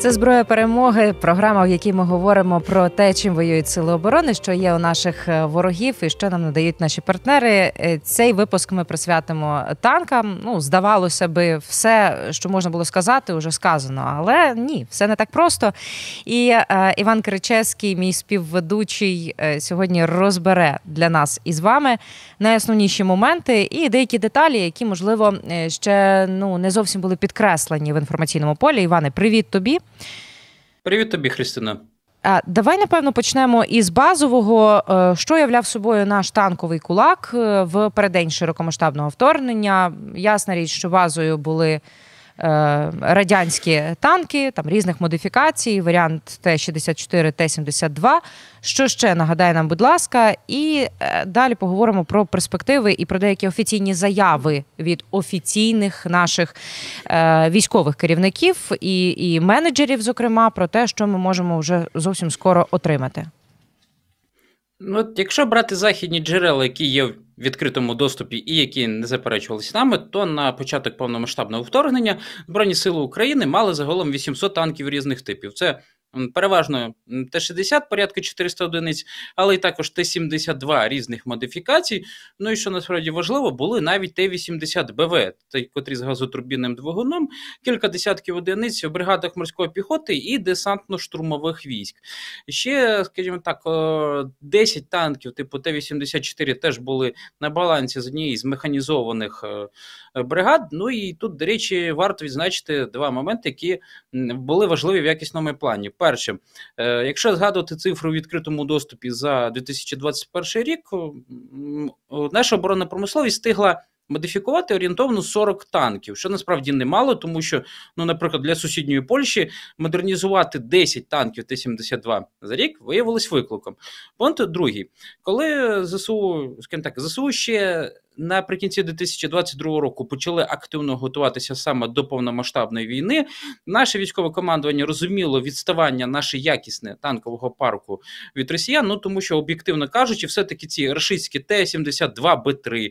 Це зброя перемоги. Програма, в якій ми говоримо про те, чим воюють сили оборони, що є у наших е, ворогів, і що нам надають наші партнери. Е, цей випуск ми присвятимо танкам. Ну, здавалося би, все, що можна було сказати, вже сказано. Але ні, все не так просто. І е, Іван Кричевський, мій співведучий, сьогодні розбере для нас із вами найосновніші моменти і деякі деталі, які можливо ще ну не зовсім були підкреслені в інформаційному полі. Іване, привіт тобі. Привіт тобі, Христина. Давай напевно почнемо із базового, е, що являв собою наш танковий кулак е, в переддень широкомасштабного вторгнення. Ясна річ, що базою були радянські танки, там різних модифікацій, варіант Т-64, Т-72. Що ще нагадає нам, будь ласка, і е, далі поговоримо про перспективи і про деякі офіційні заяви від офіційних наших е, військових керівників і, і менеджерів, зокрема, про те, що ми можемо вже зовсім скоро отримати. Ну, от Якщо брати західні джерела, які є відкритому доступі і які не заперечувалися нами, то на початок повномасштабного вторгнення Збройні Сили України мали загалом 800 танків різних типів. Це Переважно Т-60 порядка 400 одиниць, але й також Т-72 різних модифікацій. Ну і що насправді важливо, були навіть Т-80БВ, котрі з газотурбінним двигуном, кілька десятків одиниць у бригадах морської піхоти і десантно-штурмових військ. Ще, скажімо так, 10 танків типу Т-84 теж були на балансі з однієї з механізованих е, бригад. Ну і тут, до речі, варто відзначити два моменти, які були важливі в якісному плані. Перше, е, якщо згадувати цифру в відкритому доступі за 2021 рік, наша оборонна промисловість встигла. Модифікувати орієнтовно 40 танків, що насправді немало, тому що, ну, наприклад, для сусідньої Польщі модернізувати 10 танків Т-72 за рік виявилось викликом. Пункт другий, коли ЗСУ, скажімо так, ЗСУ ще наприкінці 2022 року почали активно готуватися саме до повномасштабної війни. Наше військове командування розуміло відставання наше якісне танкового парку від росіян. Ну тому що об'єктивно кажучи, все таки ці рашистські Т-72Б3,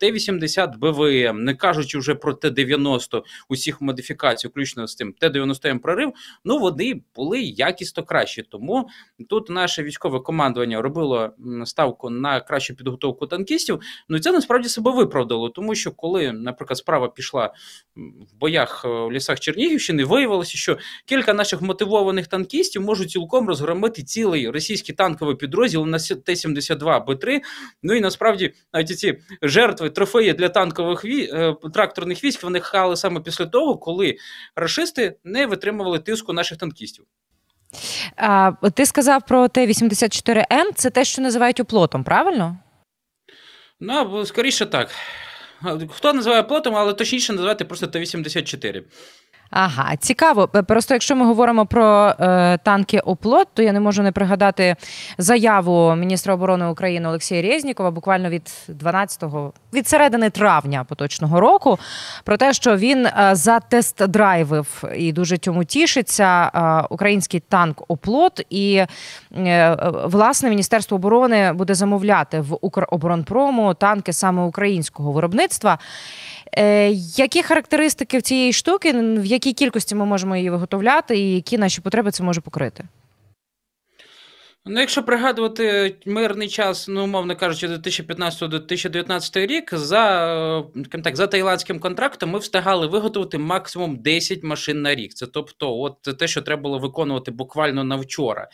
Т-80 БВМ, не кажучи вже про Т-90 усіх модифікацій, включно з тим Т-90М прорив. Ну вони були якісно кращі. Тому тут наше військове командування робило ставку на кращу підготовку танкістів. Ну це насправді насправді себе виправдало, тому що коли, наприклад, справа пішла в боях е, в лісах Чернігівщини, виявилося, що кілька наших мотивованих танкістів можуть цілком розгромити цілий російський танковий підрозділ на Т-72 Б3. Ну і насправді навіть ці жертви трофеї для танкових вій... Е, тракторних військ вони хали саме після того, коли рашисти не витримували тиску наших танкістів. А, Ти сказав про Т-84М, це те, що називають оплотом, правильно? Ну, скоріше так. Хто називає плотом, але точніше називати просто Т-84. Ага, цікаво. Просто якщо ми говоримо про е, танки оплот, то я не можу не пригадати заяву міністра оборони України Олексія Резнікова буквально від 12-го, від середини травня поточного року, про те, що він е, затест-драйвив і дуже цьому тішиться е, український танк оплот, і е, власне міністерство оборони буде замовляти в Укроборонпрому танки саме українського виробництва. Е, які характеристики в цієї штуки, в якій кількості ми можемо її виготовляти, і які наші потреби це може покрити? Ну, якщо пригадувати мирний час, ну умовно кажучи, 2015-2019 рік, за так, за таїландським контрактом ми встигали виготовити максимум 10 машин на рік. Це тобто, от те, що треба було виконувати буквально на вчора.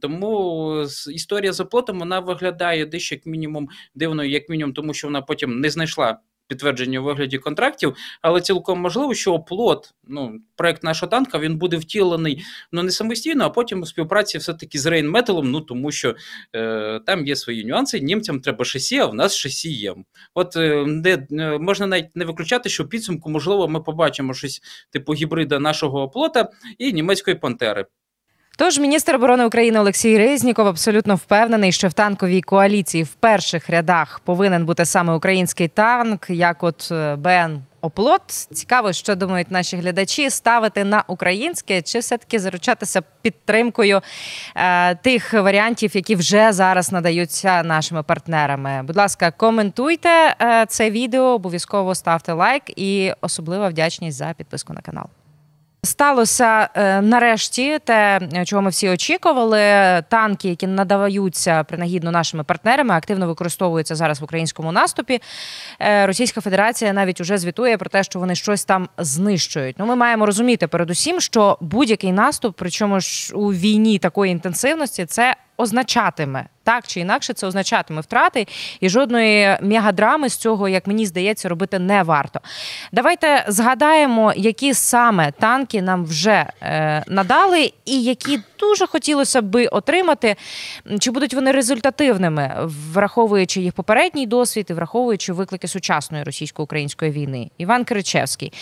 Тому історія з оплотом вона виглядає дещо як мінімум дивною, як мінімум, тому що вона потім не знайшла підтвердження у вигляді контрактів, але цілком можливо, що оплот, ну проект нашого танка він буде втілений ну не самостійно, а потім у співпраці все-таки з Рейнметалом, ну тому що е, там є свої нюанси. Німцям треба шасі, а в нас шасі є. От е, де е, можна навіть не виключати, що в підсумку можливо ми побачимо щось типу гібрида нашого оплота і німецької пантери. Тож міністр оборони України Олексій Резніков абсолютно впевнений, що в танковій коаліції в перших рядах повинен бути саме український танк, як от е, БН Оплот. Цікаво, що думають наші глядачі, ставити на українське чи все-таки заручатися підтримкою е, тих варіантів, які вже зараз надаються нашими партнерами. Будь ласка, коментуйте е, це відео, обов'язково ставте лайк і особлива вдячність за підписку на канал. Сталося е, нарешті те, чого ми всі очікували. Танки, які надаються принагідно нашими партнерами, активно використовуються зараз в українському наступі. Е, Російська Федерація навіть уже звітує про те, що вони щось там знищують. Ну, ми маємо розуміти передусім, що будь-який наступ, причому ж у війні такої інтенсивності, це означатиме так чи інакше, це означатиме втрати, і жодної мегадрами з цього, як мені здається, робити не варто. Давайте згадаємо, які саме танки нам вже е, надали, і які дуже хотілося би отримати. Чи будуть вони результативними, враховуючи їх попередній досвід і враховуючи виклики сучасної російсько-української війни? Іван Киричевський.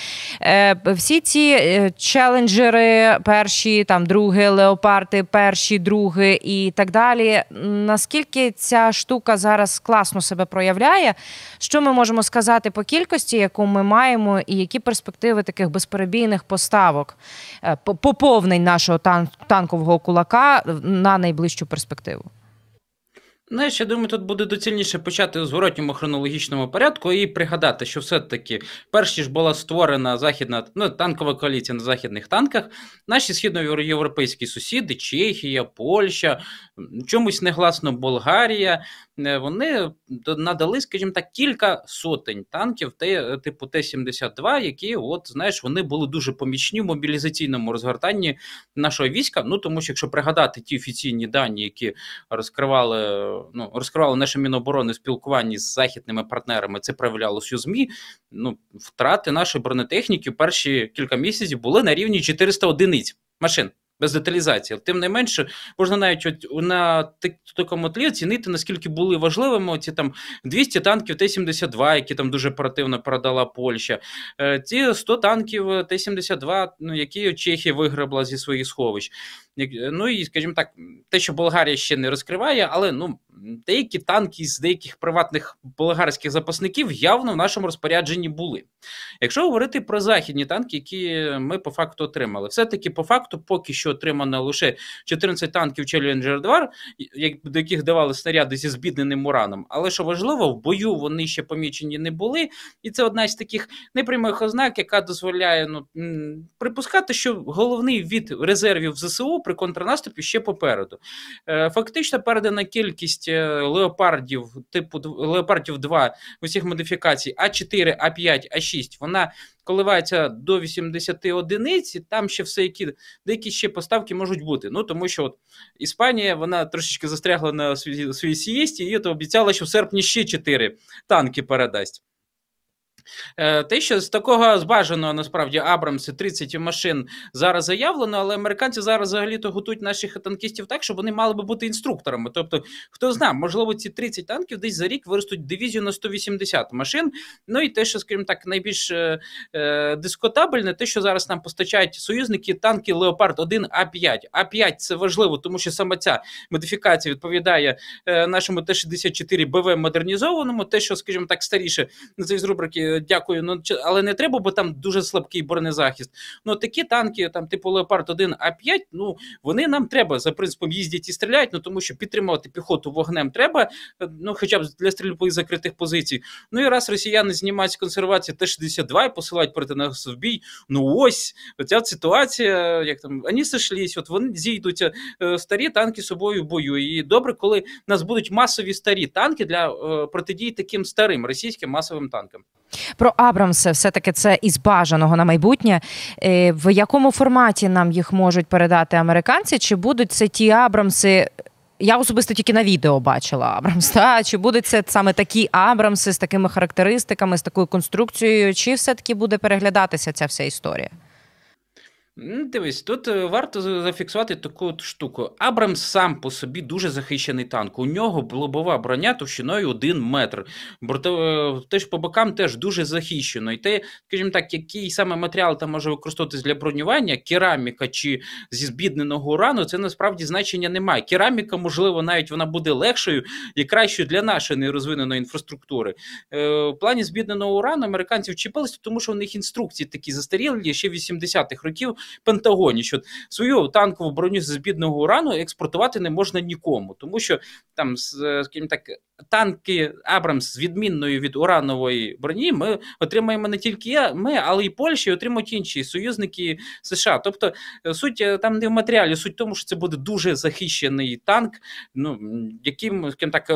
Е, всі ці е, челенджери, перші, там другі леопарди, перші, другі і так далі. Наскільки ця штука зараз класно себе проявляє? Що ми можемо сказати по кількості, яку ми маємо, і які перспективи таких безперебійних поставок, е, поповнень нашого танкового кулака на найближчу перспективу? Знаєш, я думаю, тут буде доцільніше почати у зворотньому хронологічному порядку і пригадати, що все-таки перш ніж була створена західна ну, танкова коаліція на західних танках. Наші східноєвропейські сусіди, Чехія, Польща, чомусь негласно Болгарія. Е, Вони надали, скажімо так, кілька сотень танків те- типу Т-72, які, от знаєш, вони були дуже помічні в мобілізаційному розгортанні нашого війська. Ну тому що якщо пригадати ті офіційні дані, які розкривали, ну, розкривали наше Міноборони спілкуванні з західними партнерами, це проявлялося у ЗМІ. Ну, втрати нашої бронетехніки перші кілька місяців були на рівні 400 одиниць машин. Без деталізації, тим не менше, можна навіть от на так- такому тлі оцінити, наскільки були важливими ці там 200 танків Т-72, які там дуже оперативно продала Польща, е, ці 100 танків Т-72, ну, які Чехія виграбла зі своїх сховищ. Як- Ну і, скажімо так, те, що Болгарія ще не розкриває, але ну, деякі танки з деяких приватних болгарських запасників явно в нашому розпорядженні були. Якщо говорити про західні танки, які ми по факту отримали, все-таки по факту поки що отримано лише 14 танків Challenger 2, до яких давали снаряди зі збідненим ураном. Але що важливо, в бою вони ще помічені не були, і це одна з таких непрямих ознак, яка дозволяє ну, припускати, що головний від резервів ЗСУ при контрнаступі ще попереду. Е, Фактично передана кількість е, леопардів, типу леопардів 2 усіх модифікацій А4, А5, А6, вона коливається до 80 одиниць, і там ще все які деякі ще поставки можуть бути. Ну тому що от Іспанія вона трошечки застрягла на своїй сієсті, і от обіцяла, що в серпні ще 4 танки передасть. Е, Те, що з такого збажаного насправді Абрамси 30 машин зараз заявлено, але американці зараз взагалі-то готують наших танкістів так, щоб вони мали би бути інструкторами. Тобто, хто знає, можливо, ці 30 танків десь за рік виростуть дивізію на 180 машин. Ну і те, що, скажімо так, найбільш е, е, дискутабельне, те, що зараз нам постачають союзники танки Леопард 1 А5. А5 це важливо, тому що саме ця модифікація відповідає е, нашому Т-64 БВ модернізованому, те, що, скажімо так, старіше це з рубрики дякую, ну але не треба, бо там дуже слабкий бронезахист. Ну такі танки, там типу Леопард 1 А5, ну вони нам треба за принципом їздять і стріляють, ну тому що підтримувати піхоту вогнем треба, е, ну хоча б для стрільби закритих позицій. Ну і раз росіяни знімають з консервації Т-62 і посилають проти нас в бій. Ну ось оця ситуація, як там вони сошлись, от вони зійдуть е, старі танки собою в бою. І добре, коли нас будуть масові старі танки для е, протидії таким старим російським масовим танкам. Про Абрамси, все таки це із бажаного на майбутнє. Е, В якому форматі нам їх можуть передати американці? Чи будуть це ті Абрамси? Я особисто тільки на відео бачила Абрамс. Та? Чи будуть це саме такі Абрамси з такими характеристиками, з такою конструкцією, чи все-таки буде переглядатися ця вся історія? Дивись, тут е, варто зафіксувати таку штуку. Абрамс сам по собі дуже захищений танк. У нього лобова броня товщиною 1 метр. Борто, е, теж по бокам теж дуже захищено. І те, скажімо так, який саме матеріал там може використовуватись для бронювання, кераміка чи зі збідненого урану, це насправді значення немає. Кераміка, можливо, навіть вона буде легшою і кращою для нашої нерозвиненої інфраструктури. Е, В плані збідненого урану американці вчепилися, тому що у них інструкції такі застарілі ще 80-х років Пентагоні, що свою танкову броню з бідного урану експортувати не можна нікому, тому що там, скажімо так, танки Абрамс з відмінною від уранової броні ми отримаємо не тільки ми, але й Польща, і отримають інші союзники США. Тобто суть там не в матеріалі, суть в тому, що це буде дуже захищений танк, ну яким так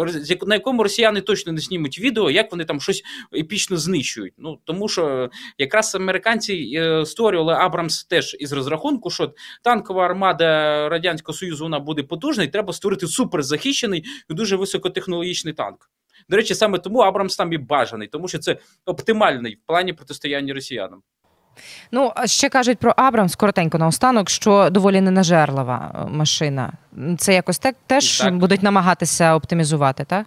на якому росіяни точно не знімуть відео, як вони там щось епічно знищують. Ну тому що якраз американці створювали Абрамс теж із розрахунку, що танкова армада радянського союзу вона буде потужна, і треба створити суперзахищений і дуже високотехнологічний танк. До речі, саме тому Абрамс там і бажаний, тому що це оптимальний в плані протистояння росіянам. Ну, ще кажуть про Абрамс коротенько наостанок, що доволі ненажерлива е, машина. Це якось так теж так. будуть намагатися оптимізувати, так?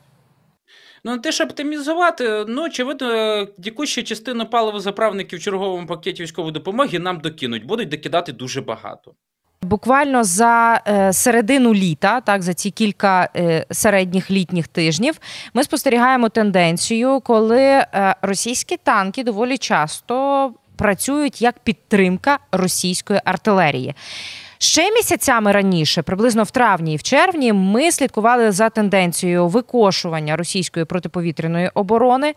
Ну, не те, щоб оптимізувати, ну, очевидно, якусь частину паливозаправників в черговому пакеті військової допомоги нам докинуть, будуть докидати дуже багато. Буквально за е, середину літа, так за ці кілька е, середніх літніх тижнів, ми спостерігаємо тенденцію, коли е, російські танки доволі часто працюють як підтримка російської артилерії. Ще місяцями раніше, приблизно в травні і в червні, ми слідкували за тенденцією викошування російської протиповітряної оборони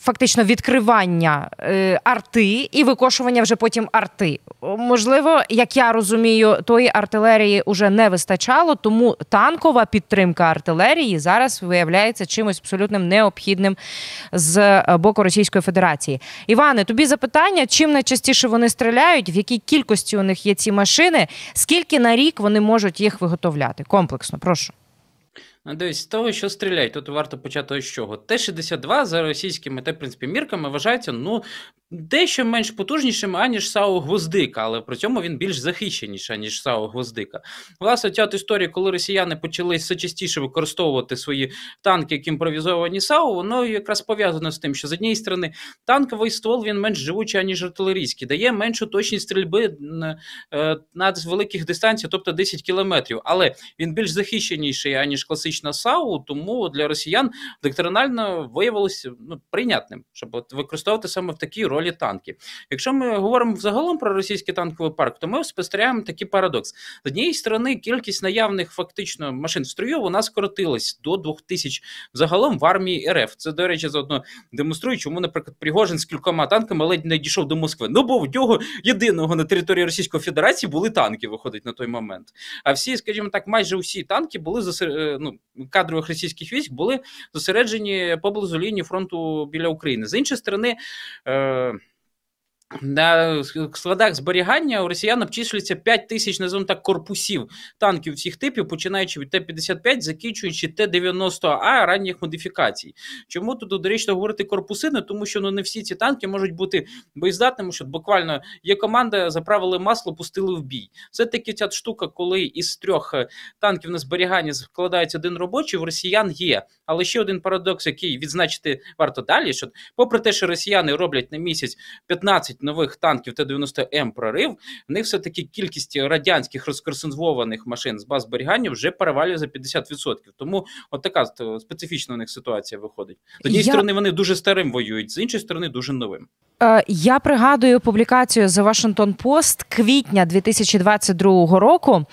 фактично відкривання е, арти і викошування вже потім арти. Можливо, як я розумію, тої артилерії вже не вистачало, тому танкова підтримка артилерії зараз виявляється чимось абсолютно необхідним з е, боку Російської Федерації. Іване, тобі запитання: чим найчастіше вони стріляють, в якій кількості у них є ці машини, скільки на рік вони можуть їх виготовляти? Комплексно, прошу. Дивись, з того, що стріляють, тут варто почати з чого. Т-62 за російськими та, в принципі, мірками вважається ну, дещо менш потужнішим, аніж САУ Гвоздика, але при цьому він більш захищеніший, аніж САУ Гвоздика. Власне, ця от історія, коли росіяни почали все частіше використовувати свої танки, як імпровізовані САУ, воно якраз пов'язано з тим, що з однієї сторони танковий ствол він менш живучий, аніж артилерійський, дає меншу точність стрільби е, на великих дистанціях, тобто 10 кілометрів, але він більш захищеніший, аніж класична САУ, тому для росіян доктринально виявилося ну, прийнятним, щоб використовувати саме в такій ролі ролі танків. Якщо ми говоримо взагалом про російський танковий парк, то ми спостерігаємо такий парадокс. З однієї сторони, кількість наявних фактично машин в строю вона скоротилась до 2000 загалом в армії РФ. Це, до речі, заодно демонструє, чому, наприклад, Пригожин з кількома танками ледь не дійшов до Москви. Ну бо в нього єдиного на території Російської Федерації були танки, виходить на той момент. А всі, скажімо так, майже усі танки були засер... Е, ну, кадрових російських військ були зосереджені поблизу лінії фронту біля України. З іншої сторони. Е, на складах зберігання у росіян обчислюється 5 тисяч називаємо так корпусів танків всіх типів, починаючи від Т-55, закінчуючи Т-90А ранніх модифікацій. Чому тут доречно говорити корпуси? Не тому що ну не всі ці танки можуть бути боєздатними, що буквально є команда, заправили масло, пустили в бій. Це таки ця штука, коли із трьох е, танків на зберігання складається один робочий, в росіян є. Але ще один парадокс, який відзначити варто далі, що попри те, що росіяни роблять на місяць 15 нових танків Т-90М прорив, в них все-таки кількість радянських розконсервованих машин з баз зберігання вже перевалює за 50%. Тому от така специфічна у них ситуація виходить. З однієї Я... сторони, вони дуже старим воюють, з іншої сторони, дуже новим. Е, я пригадую публікацію The Washington Post квітня 2022 року.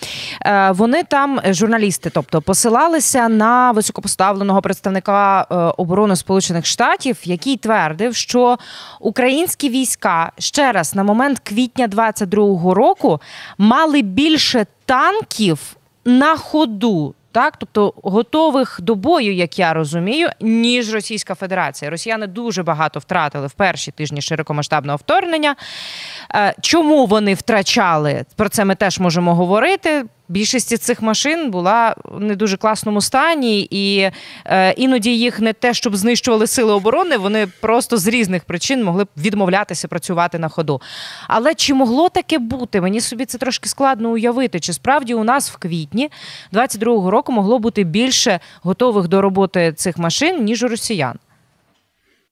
Е, вони там журналісти, тобто посилалися на високопоставленого представника е, оборони Сполучених Штатів, який твердив, що українські війська ще раз на момент квітня 2022 року мали більше танків на ходу так, тобто готових до бою, як я розумію, ніж Російська Федерація. Росіяни дуже багато втратили в перші тижні широкомасштабного вторгнення. Е, чому вони втрачали? Про це ми теж можемо говорити. Більшість цих машин була в не дуже класному стані, і е, іноді їх не те, щоб знищували сили оборони, вони просто з різних причин могли б відмовлятися працювати на ходу. Але чи могло таке бути? Мені собі це трошки складно уявити. Чи справді у нас в квітні 22-го року могло бути більше готових до роботи цих машин, ніж у росіян?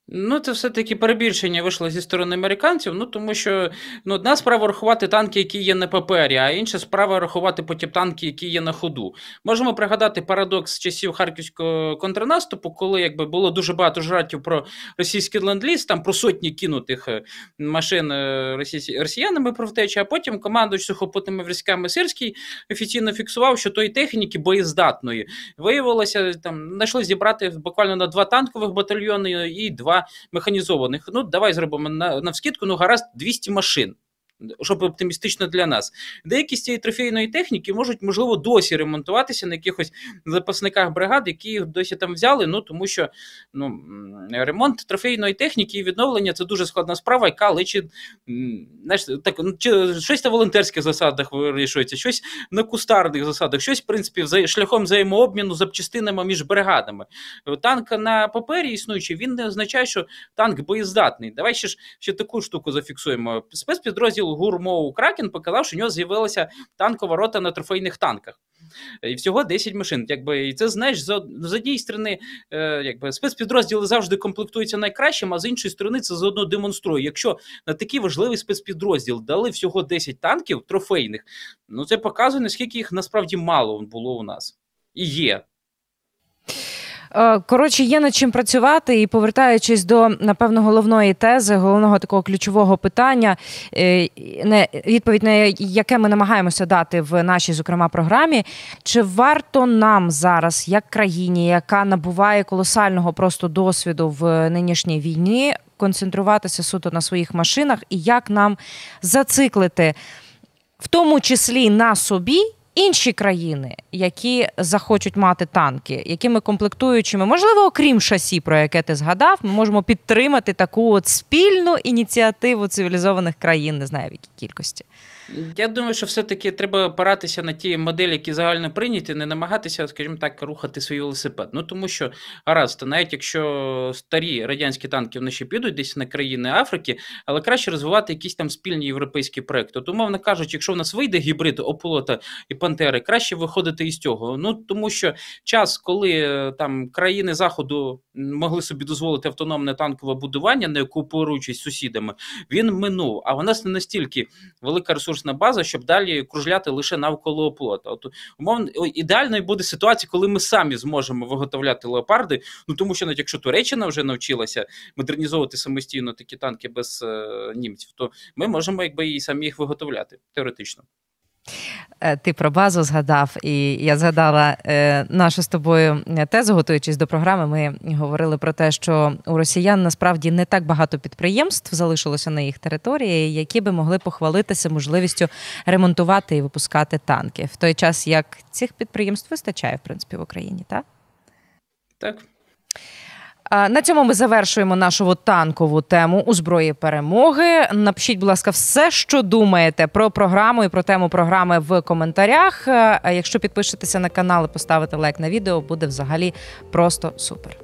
Ну, це все-таки перебільшення вийшло зі сторони американців. Ну тому що ну, одна справа рахувати танки, які є на папері, а інша справа рахувати потім танки, які є на ходу. Можемо пригадати парадокс часів харківського контрнаступу, коли якби було дуже багато жартів про російський ленд-ліз, там про сотні кинутих е, машин е, росіянами про втечі, а потім командуючий сухопутними військами Сирський офіційно фіксував, що тої техніки боєздатної виявилося там знайшли зібрати буквально на два танкових батальйони і два механізованих. Ну, давай зробимо на, на вскидку, ну гаразд 200 машин. Щоб оптимістично для нас, деякі з цієї трофейної техніки можуть, можливо, досі ремонтуватися на якихось запасниках бригад, які їх досі там взяли. Ну тому що ну, ремонт трофейної техніки і відновлення це дуже складна справа, яка личить знаєш, так, ну, щось на волонтерських засадах вирішується, щось на кустарних засадах, щось, в принципі, шляхом взаємообміну запчастинами між бригадами. Танк на папері існуючий, він не означає, що танк боєздатний. Давай ще ж ще таку штуку зафіксуємо. Спецпідрозділ гурмоу Кракен показав, що у нього з'явилася танкова рота на трофейних танках. І всього 10 машин. Якби, І це знаєш, з, однієї сторони, е, якби спецпідрозділи завжди комплектуються найкращим, а з іншої сторони, це заодно демонструє. Якщо на такий важливий спецпідрозділ дали всього 10 танків трофейних, ну це показує, наскільки їх насправді мало було у нас і є. Е, коротше, є над чим працювати, і повертаючись до напевно головної тези, головного такого ключового питання, е, відповідь на яке ми намагаємося дати в нашій, зокрема, програмі, чи варто нам зараз, як країні, яка набуває колосального просто досвіду в нинішній війні, концентруватися суто на своїх машинах, і як нам зациклити, в тому числі на собі інші країни, які захочуть мати танки, якими комплектуючими, можливо, окрім шасі, про яке ти згадав, ми можемо підтримати таку от спільну ініціативу цивілізованих країн, не знаю в якій кількості. Я думаю, що все-таки треба опиратися на ті моделі, які загально прийняті, не намагатися, скажімо так, рухати свій велосипед. Ну тому що гаразд, навіть якщо старі радянські танки вони ще підуть десь на країни Африки, але краще розвивати якісь там спільні європейські проекти. От, умовно кажучи, якщо в нас вийде гібрид ополота і пантери, краще виходити із цього. Ну тому що час, коли е, там країни заходу могли собі дозволити автономне танкове будування, не кооперуючись з сусідами, він минув. А в нас не настільки велика ресурсна ресурсна база, щоб далі кружляти лише навколо оплота. От умовно ідеальною буде ситуація, коли ми самі зможемо виготовляти леопарди. Ну тому що навіть якщо Туреччина вже навчилася модернізовувати самостійно такі танки без е, німців, то ми можемо якби і самі їх виготовляти теоретично. Е, ти про базу згадав, і я згадала е, нашу з тобою тезу, готуючись до програми. Ми говорили про те, що у росіян насправді не так багато підприємств залишилося на їх території, які би могли похвалитися можливістю ремонтувати і випускати танки в той час, як цих підприємств вистачає в принципі в Україні, так? Так. На цьому ми завершуємо нашу танкову тему у зброї перемоги. Напишіть, будь ласка, все, що думаєте про програму і про тему програми в коментарях. Якщо підпишетеся на канал і поставите лайк на відео, буде взагалі просто супер.